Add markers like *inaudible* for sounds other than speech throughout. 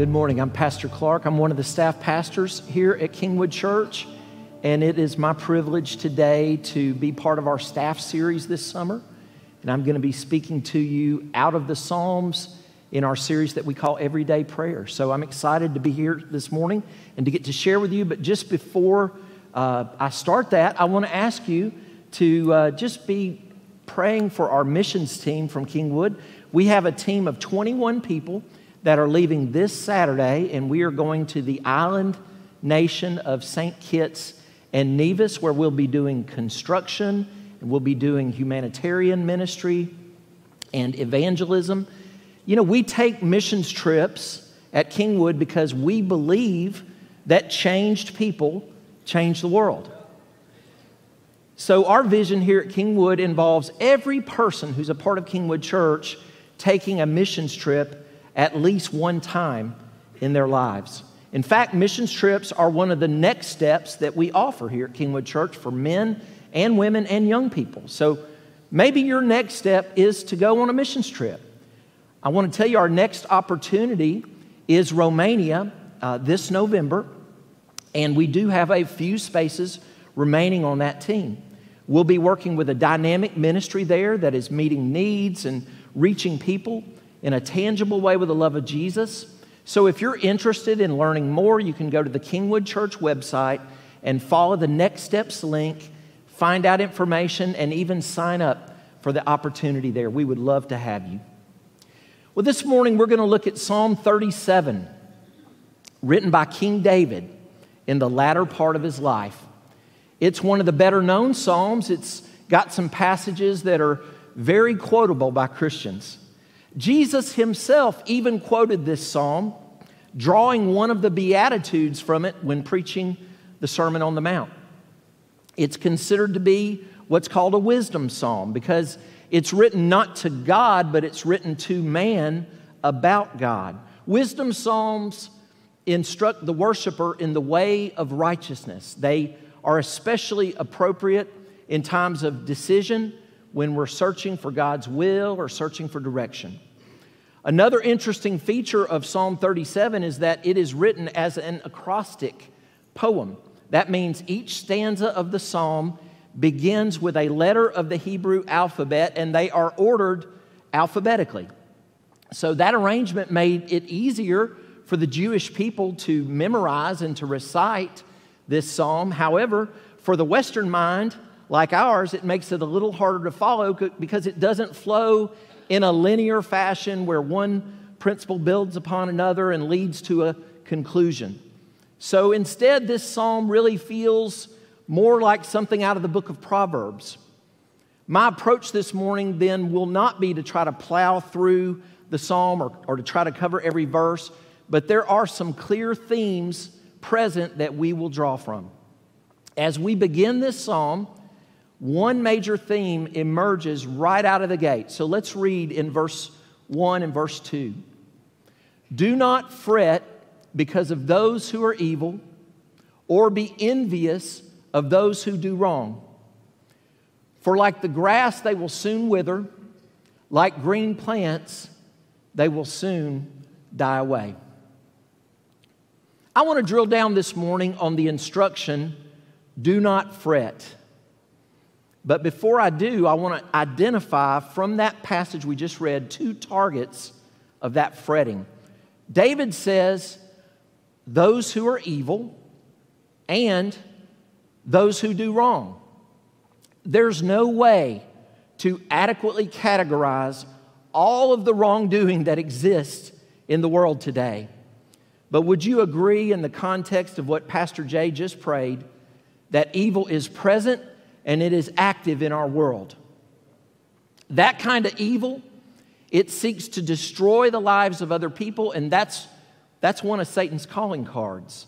Good morning. I'm Pastor Clark. I'm one of the staff pastors here at Kingwood Church, and it is my privilege today to be part of our staff series this summer. And I'm going to be speaking to you out of the Psalms in our series that we call Everyday Prayer. So I'm excited to be here this morning and to get to share with you. But just before uh, I start that, I want to ask you to uh, just be praying for our missions team from Kingwood. We have a team of 21 people that are leaving this Saturday, and we are going to the island nation of St. Kitts and Nevis, where we'll be doing construction and we'll be doing humanitarian ministry and evangelism. You know, we take missions trips at Kingwood because we believe that changed people change the world. So, our vision here at Kingwood involves every person who's a part of Kingwood Church taking a missions trip at least one time in their lives. In fact, missions trips are one of the next steps that we offer here at Kingwood Church for men and women and young people. So maybe your next step is to go on a missions trip. I want to tell you our next opportunity is Romania uh, this November, and we do have a few spaces remaining on that team. We'll be working with a dynamic ministry there that is meeting needs and reaching people in a tangible way with the love of Jesus. So if you're interested in learning more, you can go to the Kingwood Church website and follow the Next Steps link, find out information, and even sign up for the opportunity there. We would love to have you. Well, this morning we're going to look at Psalm 37, written by King David in the latter part of his life. It's one of the better known Psalms. It's got some passages that are very quotable by Christians. Jesus himself even quoted this psalm, drawing one of the Beatitudes from it when preaching the Sermon on the Mount. It's considered to be what's called a wisdom psalm because it's written not to God, but it's written to man about God. Wisdom psalms instruct the worshiper in the way of righteousness. They are especially appropriate in times of decision when we're searching for God's will or searching for direction. Another interesting feature of Psalm 37 is that it is written as an acrostic poem. That means each stanza of the psalm begins with a letter of the Hebrew alphabet and they are ordered alphabetically. So that arrangement made it easier for the Jewish people to memorize and to recite this psalm. However, for the Western mind, like ours, it makes it a little harder to follow because it doesn't flow in a linear fashion where one principle builds upon another and leads to a conclusion. So instead, this psalm really feels more like something out of the book of Proverbs. My approach this morning then will not be to try to plow through the psalm or, or to try to cover every verse, but there are some clear themes present that we will draw from. As we begin this psalm, one major theme emerges right out of the gate. So let's read in verse 1 and verse 2. Do not fret because of those who are evil, or be envious of those who do wrong. For like the grass, they will soon wither, like green plants, they will soon die away. I want to drill down this morning on the instruction do not fret. But before I do, I want to identify from that passage we just read two targets of that fretting. David says, those who are evil and those who do wrong. There's no way to adequately categorize all of the wrongdoing that exists in the world today. But would you agree, in the context of what Pastor Jay just prayed, that evil is present and it is active in our world. That kind of evil, it seeks to destroy the lives of other people, and that's, that's one of Satan's calling cards.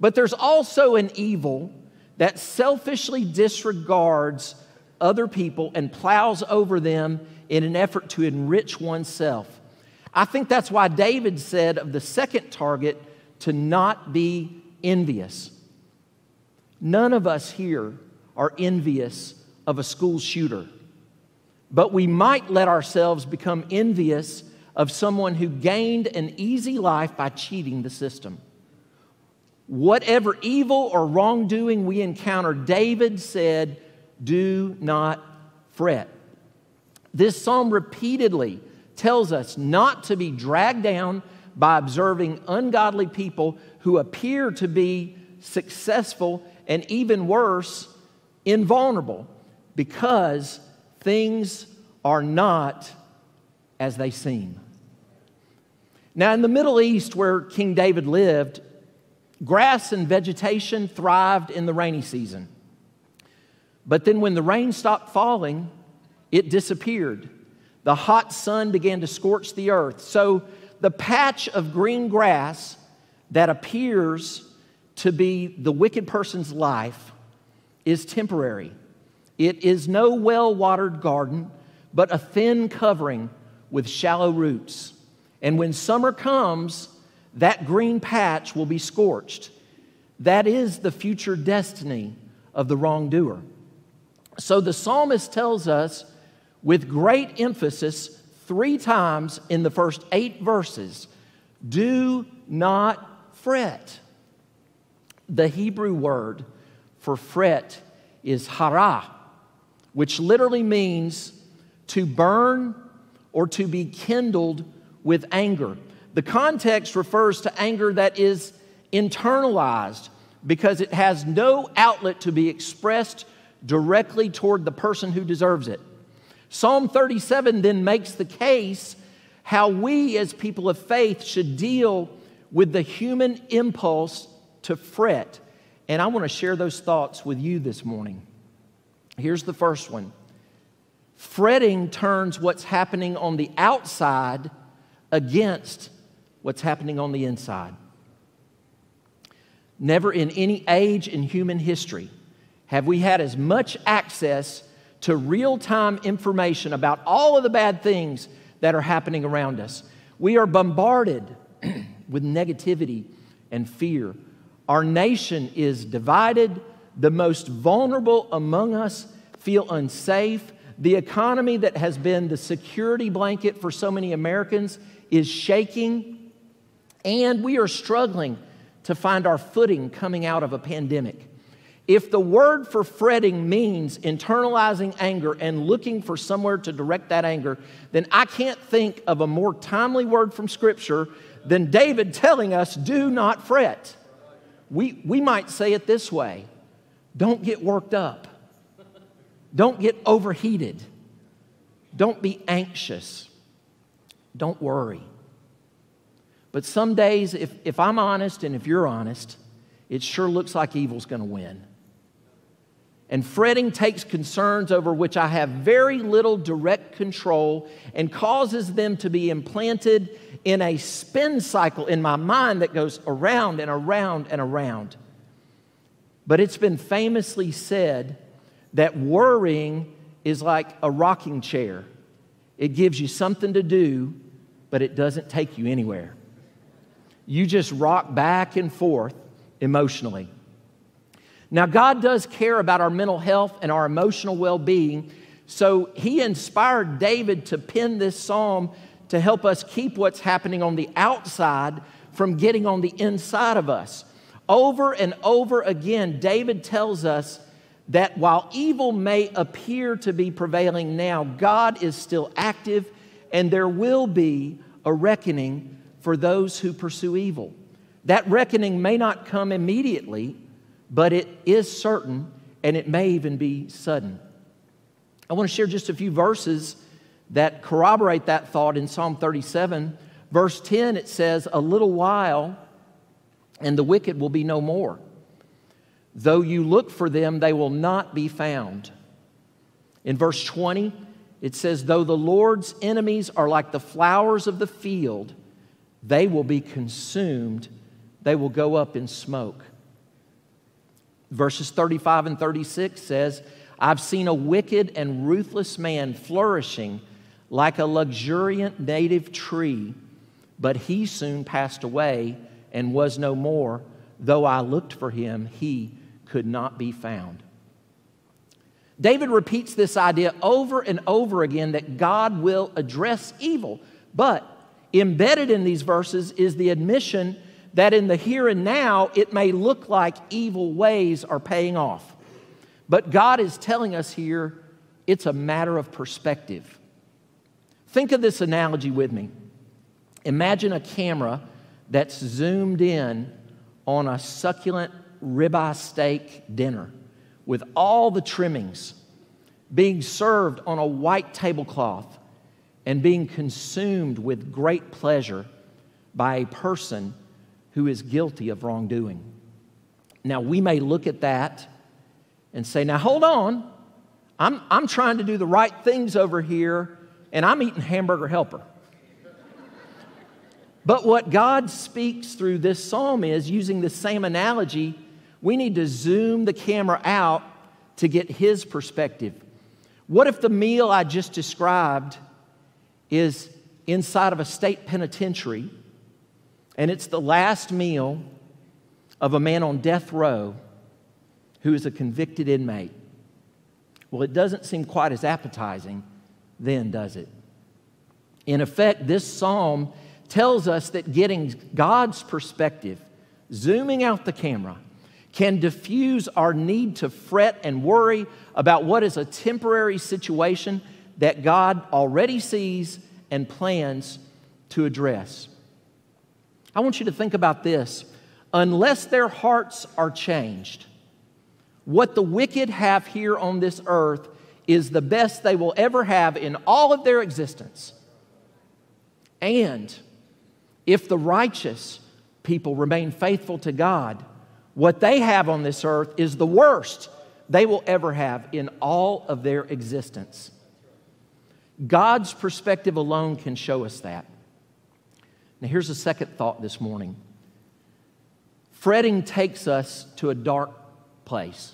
But there's also an evil that selfishly disregards other people and plows over them in an effort to enrich oneself. I think that's why David said of the second target to not be envious. None of us here are envious of a school shooter. But we might let ourselves become envious of someone who gained an easy life by cheating the system. Whatever evil or wrongdoing we encounter, David said, Do not fret. This psalm repeatedly tells us not to be dragged down by observing ungodly people who appear to be successful and even worse, invulnerable, because things are not as they seem. Now, in the Middle East, where King David lived, grass and vegetation thrived in the rainy season. But then, when the rain stopped falling, it disappeared. The hot sun began to scorch the earth. So, the patch of green grass that appears to be the wicked person's life is temporary. It is no well watered garden, but a thin covering with shallow roots. And when summer comes, that green patch will be scorched. That is the future destiny of the wrongdoer. So the psalmist tells us with great emphasis three times in the first eight verses do not fret. The Hebrew word for fret is hara, which literally means to burn or to be kindled with anger. The context refers to anger that is internalized because it has no outlet to be expressed directly toward the person who deserves it. Psalm 37 then makes the case how we as people of faith should deal with the human impulse to fret. And I want to share those thoughts with you this morning. Here's the first one fretting turns what's happening on the outside against what's happening on the inside. Never in any age in human history have we had as much access to real time information about all of the bad things that are happening around us. We are bombarded *clears throat* with negativity and fear. Our nation is divided. The most vulnerable among us feel unsafe. The economy that has been the security blanket for so many Americans is shaking. And we are struggling to find our footing coming out of a pandemic. If the word for fretting means internalizing anger and looking for somewhere to direct that anger, then I can't think of a more timely word from Scripture than David telling us, do not fret. We, we might say it this way don't get worked up, don't get overheated, don't be anxious, don't worry. But some days, if, if I'm honest and if you're honest, it sure looks like evil's gonna win. And fretting takes concerns over which I have very little direct control and causes them to be implanted in a spin cycle in my mind that goes around and around and around. But it's been famously said that worrying is like a rocking chair. It gives you something to do, but it doesn't take you anywhere. You just rock back and forth emotionally. Now, God does care about our mental health and our emotional well being, so He inspired David to pen this psalm to help us keep what's happening on the outside from getting on the inside of us. Over and over again, David tells us that while evil may appear to be prevailing now, God is still active and there will be a reckoning for those who pursue evil. That reckoning may not come immediately, but it is certain and it may even be sudden. I want to share just a few verses that corroborate that thought in Psalm 37. Verse 10, it says, A little while, and the wicked will be no more. Though you look for them, they will not be found. In verse 20, it says, Though the Lord's enemies are like the flowers of the field, they will be consumed, they will go up in smoke. Verses 35 and 36 says, I've seen a wicked and ruthless man flourishing like a luxuriant native tree, but he soon passed away and was no more. Though I looked for him, he could not be found. David repeats this idea over and over again that God will address evil, but embedded in these verses is the admission that in the here and now, it may look like evil ways are paying off. But God is telling us here it's a matter of perspective. Think of this analogy with me. Imagine a camera that's zoomed in on a succulent ribeye steak dinner with all the trimmings being served on a white tablecloth and being consumed with great pleasure by a person who is guilty of wrongdoing. Now, we may look at that and say, now hold on, I'm, I'm trying to do the right things over here, and I'm eating hamburger helper. But what God speaks through this psalm is using the same analogy, we need to zoom the camera out to get His perspective. What if the meal I just described is inside of a state penitentiary and it's the last meal of a man on death row who is a convicted inmate? Well, it doesn't seem quite as appetizing then, does it? In effect, this psalm tells us that getting God's perspective, zooming out the camera, can diffuse our need to fret and worry about what is a temporary situation that God already sees and plans to address. I want you to think about this. Unless their hearts are changed, what the wicked have here on this earth is the best they will ever have in all of their existence. And if the righteous people remain faithful to God, what they have on this earth is the worst they will ever have in all of their existence. God's perspective alone can show us that. Now, here's a second thought this morning fretting takes us to a dark place.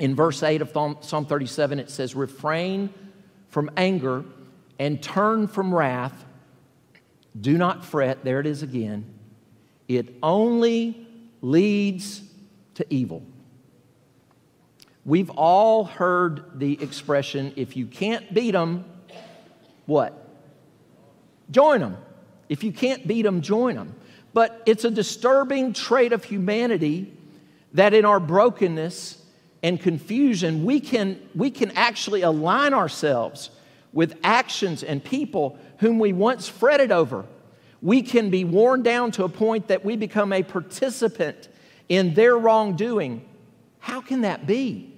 In verse 8 of Psalm 37, it says, Refrain from anger and turn from wrath do not fret, there it is again. It only leads to evil. We've all heard the expression if you can't beat them, what? Join them. If you can't beat them, join them. But it's a disturbing trait of humanity that in our brokenness and confusion, we can, we can actually align ourselves with actions and people whom we once fretted over. We can be worn down to a point that we become a participant in their wrongdoing. How can that be?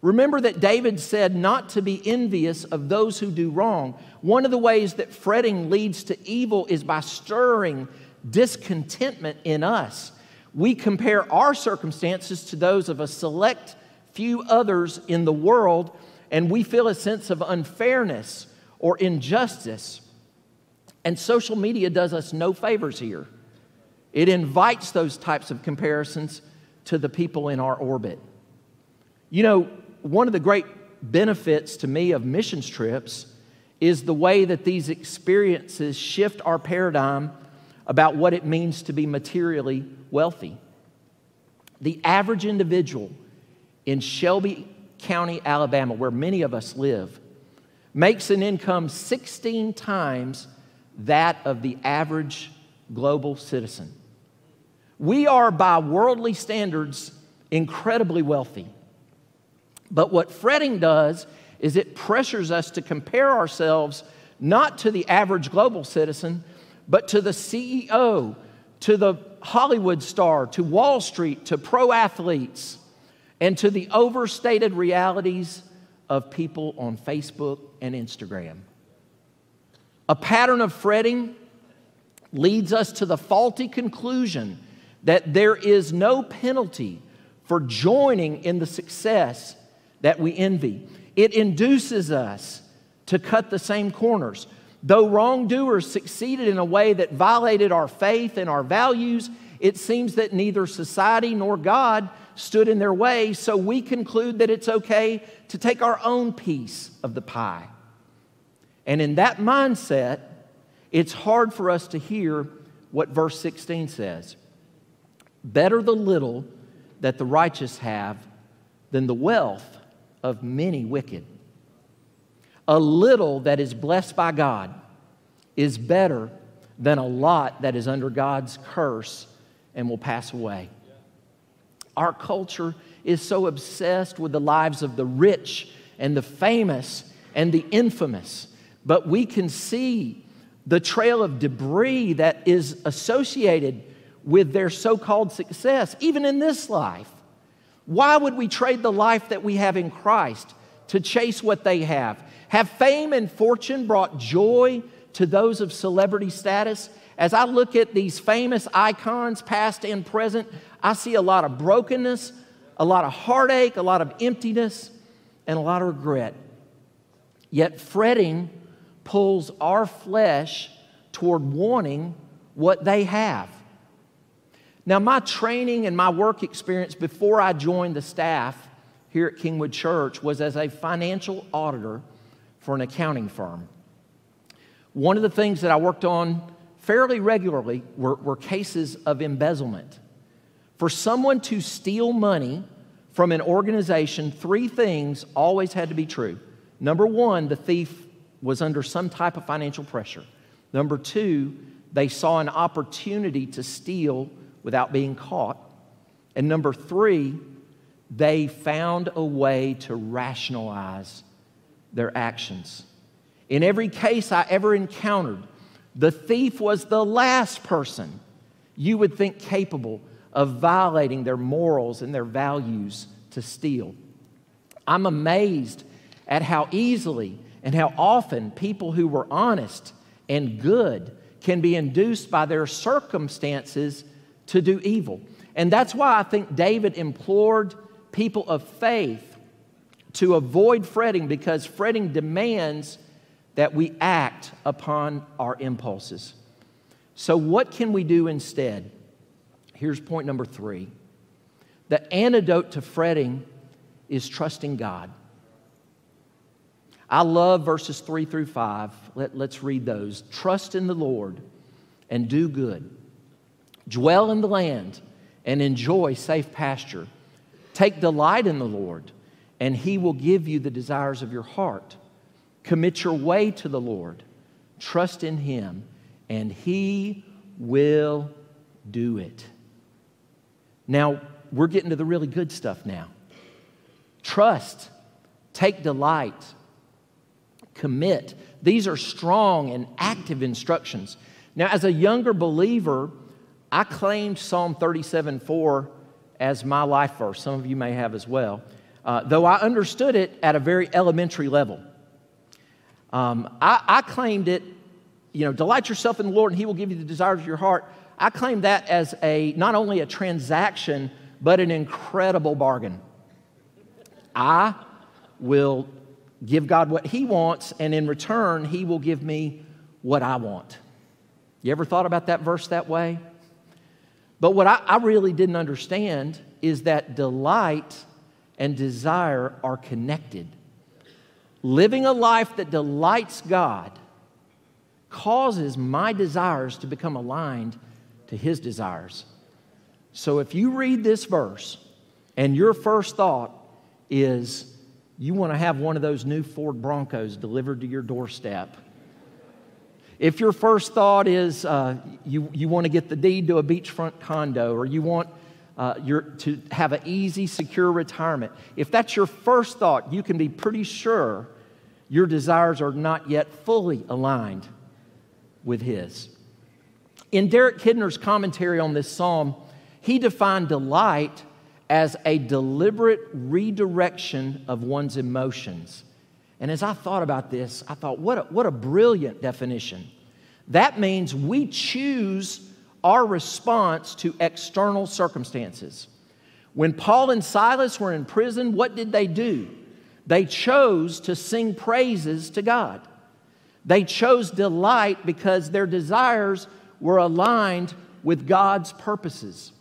Remember that David said not to be envious of those who do wrong. One of the ways that fretting leads to evil is by stirring discontentment in us. We compare our circumstances to those of a select few others in the world and we feel a sense of unfairness or injustice. And social media does us no favors here. It invites those types of comparisons to the people in our orbit. You know, one of the great benefits to me of missions trips is the way that these experiences shift our paradigm about what it means to be materially wealthy. The average individual in Shelby, County, Alabama, where many of us live, makes an income 16 times that of the average global citizen. We are, by worldly standards, incredibly wealthy. But what fretting does is it pressures us to compare ourselves not to the average global citizen, but to the CEO, to the Hollywood star, to Wall Street, to pro athletes and to the overstated realities of people on Facebook and Instagram. A pattern of fretting leads us to the faulty conclusion that there is no penalty for joining in the success that we envy. It induces us to cut the same corners. Though wrongdoers succeeded in a way that violated our faith and our values, it seems that neither society nor God stood in their way, so we conclude that it's okay to take our own piece of the pie. And in that mindset, it's hard for us to hear what verse 16 says Better the little that the righteous have than the wealth of many wicked. A little that is blessed by God is better than a lot that is under God's curse and will pass away. Our culture is so obsessed with the lives of the rich and the famous and the infamous, but we can see the trail of debris that is associated with their so called success, even in this life. Why would we trade the life that we have in Christ to chase what they have? Have fame and fortune brought joy to those of celebrity status? As I look at these famous icons, past and present, I see a lot of brokenness, a lot of heartache, a lot of emptiness, and a lot of regret. Yet fretting pulls our flesh toward wanting what they have. Now, my training and my work experience before I joined the staff here at Kingwood Church was as a financial auditor for an accounting firm. One of the things that I worked on fairly regularly were, were cases of embezzlement. For someone to steal money from an organization, three things always had to be true. Number one, the thief was under some type of financial pressure. Number two, they saw an opportunity to steal without being caught. And number three, they found a way to rationalize their actions. In every case I ever encountered, the thief was the last person you would think capable of violating their morals and their values to steal. I'm amazed at how easily and how often people who were honest and good can be induced by their circumstances to do evil. And that's why I think David implored people of faith to avoid fretting because fretting demands that we act upon our impulses. So, what can we do instead? Here's point number three the antidote to fretting is trusting God. I love verses three through five. Let, let's read those. Trust in the Lord and do good, dwell in the land and enjoy safe pasture. Take delight in the Lord, and he will give you the desires of your heart. Commit your way to the Lord. Trust in Him, and He will do it. Now, we're getting to the really good stuff now. Trust, take delight, commit. These are strong and active instructions. Now, as a younger believer, I claimed Psalm 37 4 as my life verse. Some of you may have as well. Uh, though I understood it at a very elementary level. Um, I, I claimed it, you know, delight yourself in the Lord and He will give you the desires of your heart. I claimed that as a not only a transaction, but an incredible bargain. I will give God what He wants, and in return, He will give me what I want. You ever thought about that verse that way? But what I, I really didn't understand is that delight and desire are connected living a life that delights God causes my desires to become aligned to His desires. So if you read this verse and your first thought is you want to have one of those new Ford Broncos delivered to your doorstep, if your first thought is uh, you, you want to get the deed to a beachfront condo or you want uh, your, to have an easy, secure retirement, if that's your first thought, you can be pretty sure your desires are not yet fully aligned with His. In Derek Kidner's commentary on this psalm, he defined delight as a deliberate redirection of one's emotions. And as I thought about this, I thought, what a, what a brilliant definition. That means we choose our response to external circumstances. When Paul and Silas were in prison, what did they do? They chose to sing praises to God. They chose delight because their desires were aligned with God's purposes.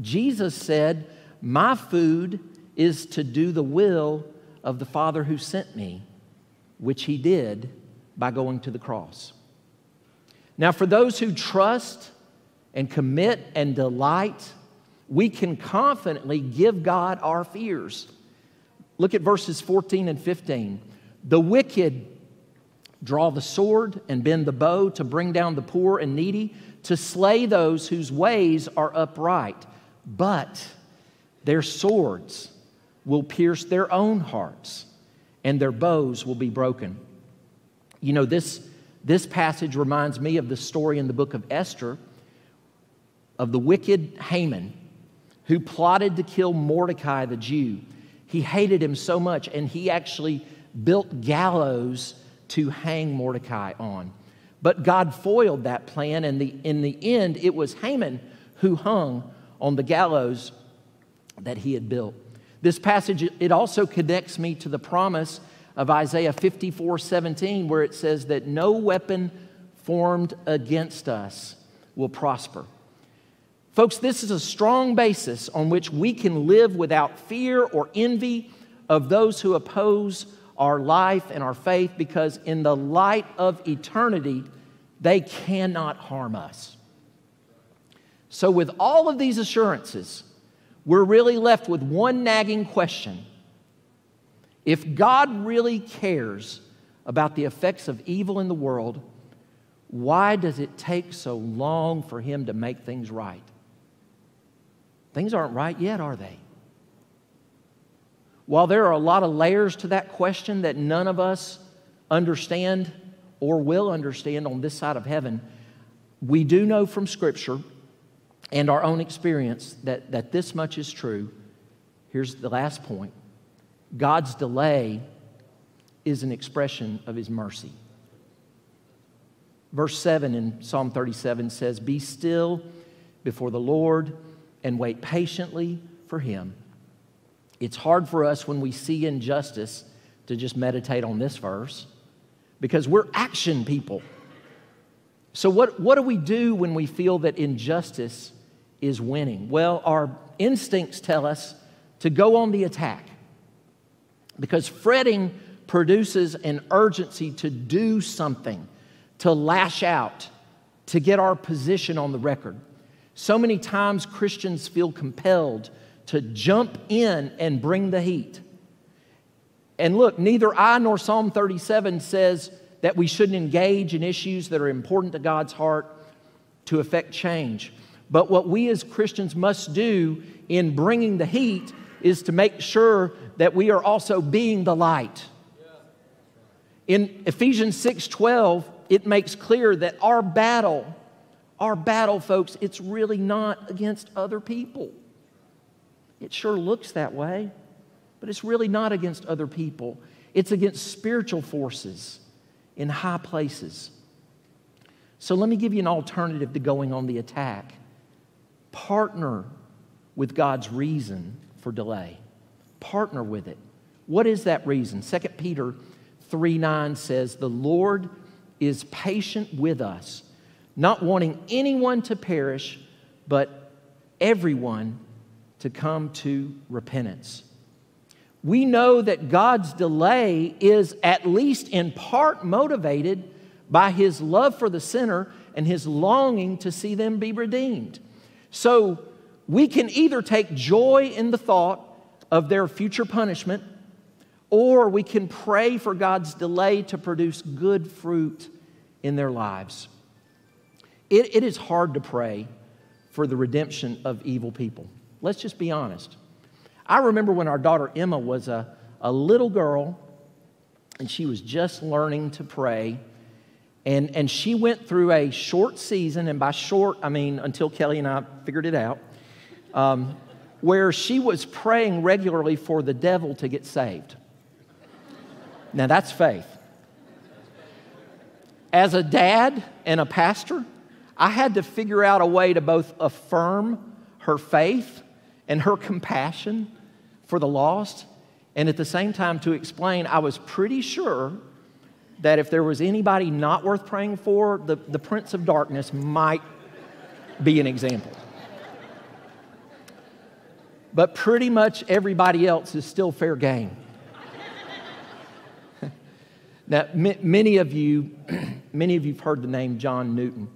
Jesus said, My food is to do the will of the Father who sent me, which he did by going to the cross. Now, for those who trust and commit and delight, we can confidently give God our fears. Look at verses 14 and 15. The wicked draw the sword and bend the bow to bring down the poor and needy, to slay those whose ways are upright. But their swords will pierce their own hearts, and their bows will be broken. You know, this, this passage reminds me of the story in the book of Esther of the wicked Haman who plotted to kill Mordecai the Jew. He hated him so much, and he actually built gallows to hang Mordecai on. But God foiled that plan, and the, in the end, it was Haman who hung on the gallows that he had built. This passage, it also connects me to the promise of Isaiah 54 17, where it says that no weapon formed against us will prosper. Folks, this is a strong basis on which we can live without fear or envy of those who oppose our life and our faith because, in the light of eternity, they cannot harm us. So, with all of these assurances, we're really left with one nagging question. If God really cares about the effects of evil in the world, why does it take so long for Him to make things right? Things aren't right yet, are they? While there are a lot of layers to that question that none of us understand or will understand on this side of heaven, we do know from Scripture and our own experience that, that this much is true. Here's the last point God's delay is an expression of His mercy. Verse 7 in Psalm 37 says, Be still before the Lord and wait patiently for Him. It's hard for us when we see injustice to just meditate on this verse because we're action people. So, what, what do we do when we feel that injustice is winning? Well, our instincts tell us to go on the attack because fretting produces an urgency to do something, to lash out, to get our position on the record. So many times Christians feel compelled to jump in and bring the heat. And look, neither I nor Psalm 37 says that we shouldn't engage in issues that are important to God's heart to affect change. But what we as Christians must do in bringing the heat is to make sure that we are also being the light. In Ephesians 6:12, it makes clear that our battle our battle, folks, it's really not against other people. It sure looks that way, but it's really not against other people. It's against spiritual forces in high places. So let me give you an alternative to going on the attack. Partner with God's reason for delay. Partner with it. What is that reason? 2 Peter 3 9 says, The Lord is patient with us not wanting anyone to perish, but everyone to come to repentance. We know that God's delay is at least in part motivated by his love for the sinner and his longing to see them be redeemed. So we can either take joy in the thought of their future punishment, or we can pray for God's delay to produce good fruit in their lives. It, it is hard to pray for the redemption of evil people. Let's just be honest. I remember when our daughter Emma was a, a little girl and she was just learning to pray. And, and she went through a short season, and by short, I mean until Kelly and I figured it out, um, where she was praying regularly for the devil to get saved. Now, that's faith. As a dad and a pastor, I had to figure out a way to both affirm her faith and her compassion for the lost, and at the same time to explain I was pretty sure that if there was anybody not worth praying for, the, the Prince of Darkness might be an example. But pretty much everybody else is still fair game. *laughs* now, m- many of you, *clears throat* many of you've heard the name John Newton.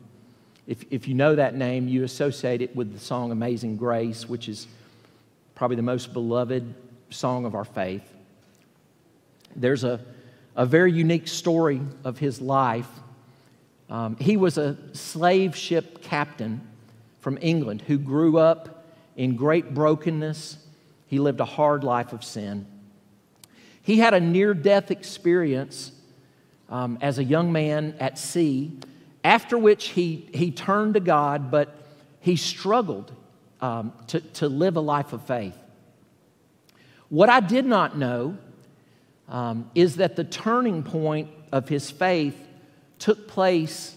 If, if you know that name, you associate it with the song Amazing Grace, which is probably the most beloved song of our faith. There's a, a very unique story of his life. Um, he was a slave ship captain from England who grew up in great brokenness. He lived a hard life of sin. He had a near death experience um, as a young man at sea, after which he, he turned to God, but he struggled um, to, to live a life of faith. What I did not know um, is that the turning point of his faith took place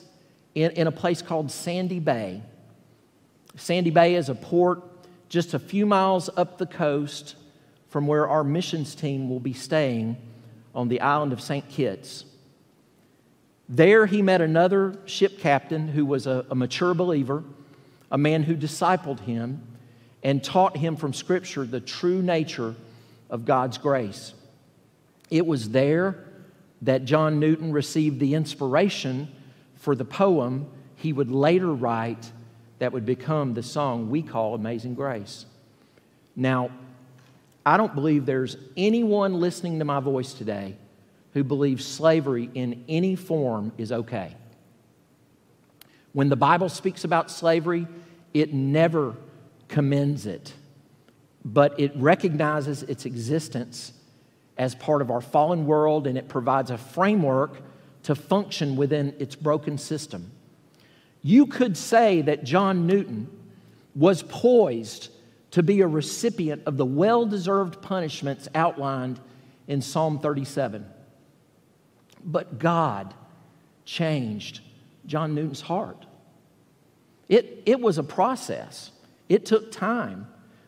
in, in a place called Sandy Bay. Sandy Bay is a port just a few miles up the coast from where our missions team will be staying on the island of St. Kitts. There, he met another ship captain who was a, a, mature believer, a man who discipled him and taught him from Scripture the true nature of God's grace. It was there that John Newton received the inspiration for the poem he would later write that would become the song we call Amazing Grace. Now, I don't believe there's anyone listening to my voice today who believes slavery in any form is okay. When the Bible speaks about slavery, it never commends it, but it recognizes its existence as part of our fallen world and it provides a framework to function within its broken system. You could say that John Newton was poised to be a recipient of the well deserved punishments outlined in Psalm 37. But God changed John Newton's heart. It, it was a process, it took time.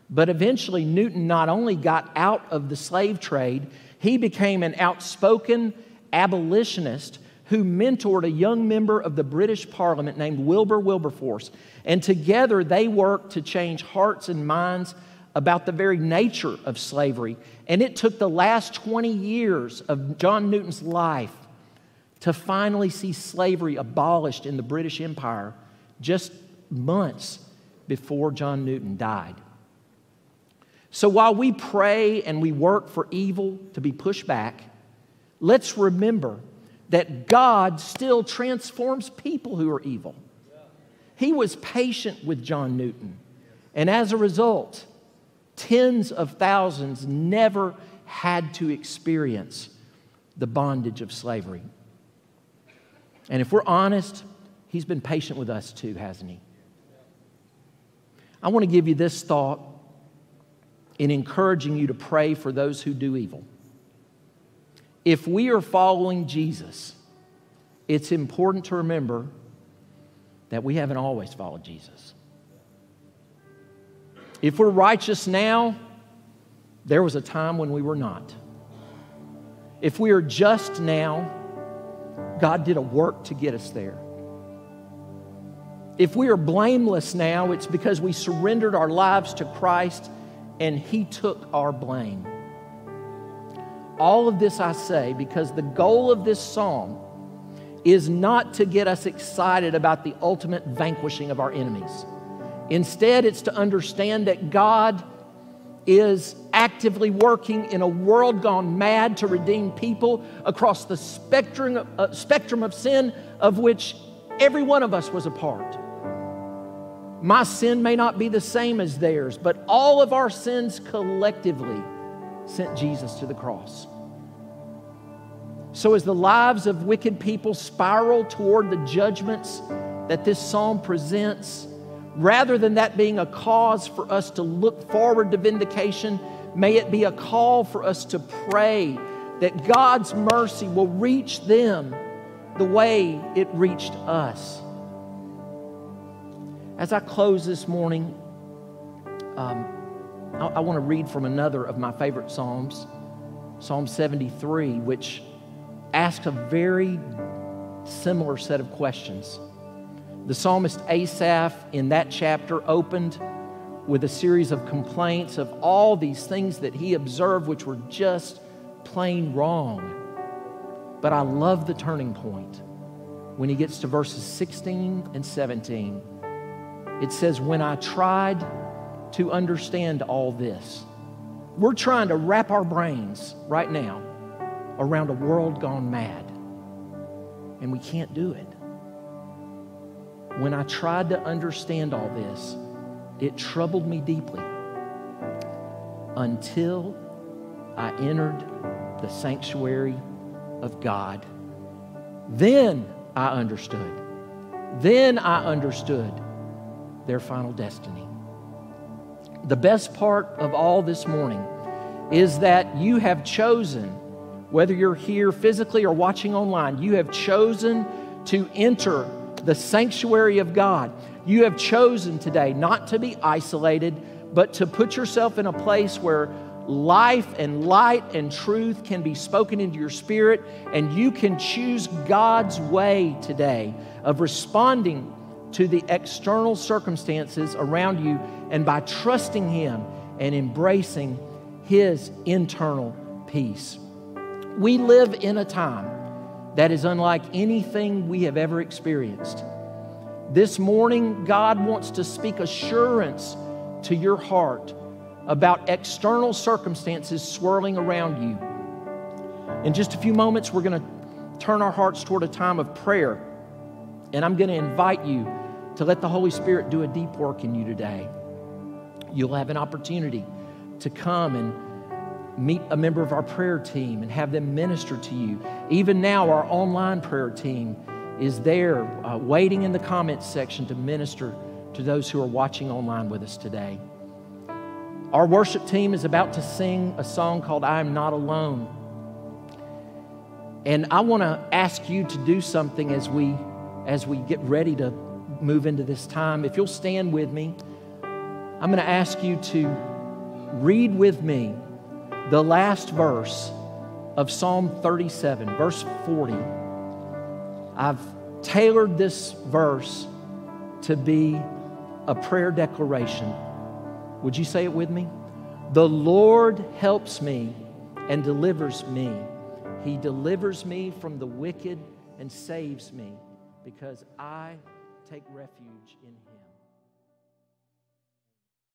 But eventually, Newton not only got out of the slave trade, he became an outspoken abolitionist who mentored a young member of the British Parliament named Wilbur Wilberforce. And together they worked to change hearts and minds about the very nature of slavery. And it took the last 20 years of John Newton's life to finally see slavery abolished in the British Empire just months before John Newton died. So while we pray and we work for evil to be pushed back, let's remember that God still transforms people who are evil. He was patient with John Newton. And as a result, tens of thousands never had to experience the bondage of slavery. And if we're honest, he's been patient with us too, hasn't he? I want to give you this thought in encouraging you to pray for those who do evil. If we are following Jesus, it's important to remember that we haven't always followed Jesus. If we're righteous now, there was a time when we were not. If we are just now, God did a work to get us there. If we are blameless now, it's because we surrendered our lives to Christ and He took our blame. All of this I say because the goal of this psalm is not to get us excited about the ultimate vanquishing of our enemies. Instead, it's to understand that God is actively working in a world gone mad to redeem people across the spectrum, uh, spectrum of sin of which every one of us was a part. My sin may not be the same as theirs, but all of our sins collectively sent Jesus to the cross. So, as the lives of wicked people spiral toward the judgments that this psalm presents, rather than that being a cause for us to look forward to vindication, may it be a call for us to pray that God's mercy will reach them the way it reached us. As I close this morning, um, I, I want to read from another of my favorite Psalms, Psalm 73, which asks a very similar set of questions. The psalmist Asaph in that chapter opened with a series of complaints of all these things that he observed, which were just plain wrong. But I love the turning point when he gets to verses 16 and 17 it says, When I tried to understand all this, we're trying to wrap our brains right now around a world gone mad. And we can't do it. When I tried to understand all this, it troubled me deeply until I entered the sanctuary of God. Then I understood. Then I understood their final destiny. The best part of all this morning is that you have chosen, whether you're here physically or watching online, you have chosen to enter the sanctuary of God. You have chosen today not to be isolated, but to put yourself in a place where life and light and truth can be spoken into your spirit, and you can choose God's way today of responding to the external circumstances around you and by trusting Him and embracing His internal peace. We live in a time that is unlike anything we have ever experienced. This morning, God wants to speak assurance to your heart about external circumstances swirling around you. In just a few moments, we're going to turn our hearts toward a time of prayer. And I'm going to invite you to let the Holy Spirit do a deep work in you today. You'll have an opportunity to come and meet a member of our prayer team and have them minister to you. Even now, our online prayer team is there uh, waiting in the comments section to minister to those who are watching online with us today. Our worship team is about to sing a song called I Am Not Alone. And I want to ask you to do something as we as we get ready to move into this time. If you'll stand with me, I'm going to ask you to read with me the last verse of Psalm 37, verse 40. I've tailored this verse to be a prayer declaration would you say it with me? The Lord helps me and delivers me. He delivers me from the wicked and saves me because I take refuge in Him.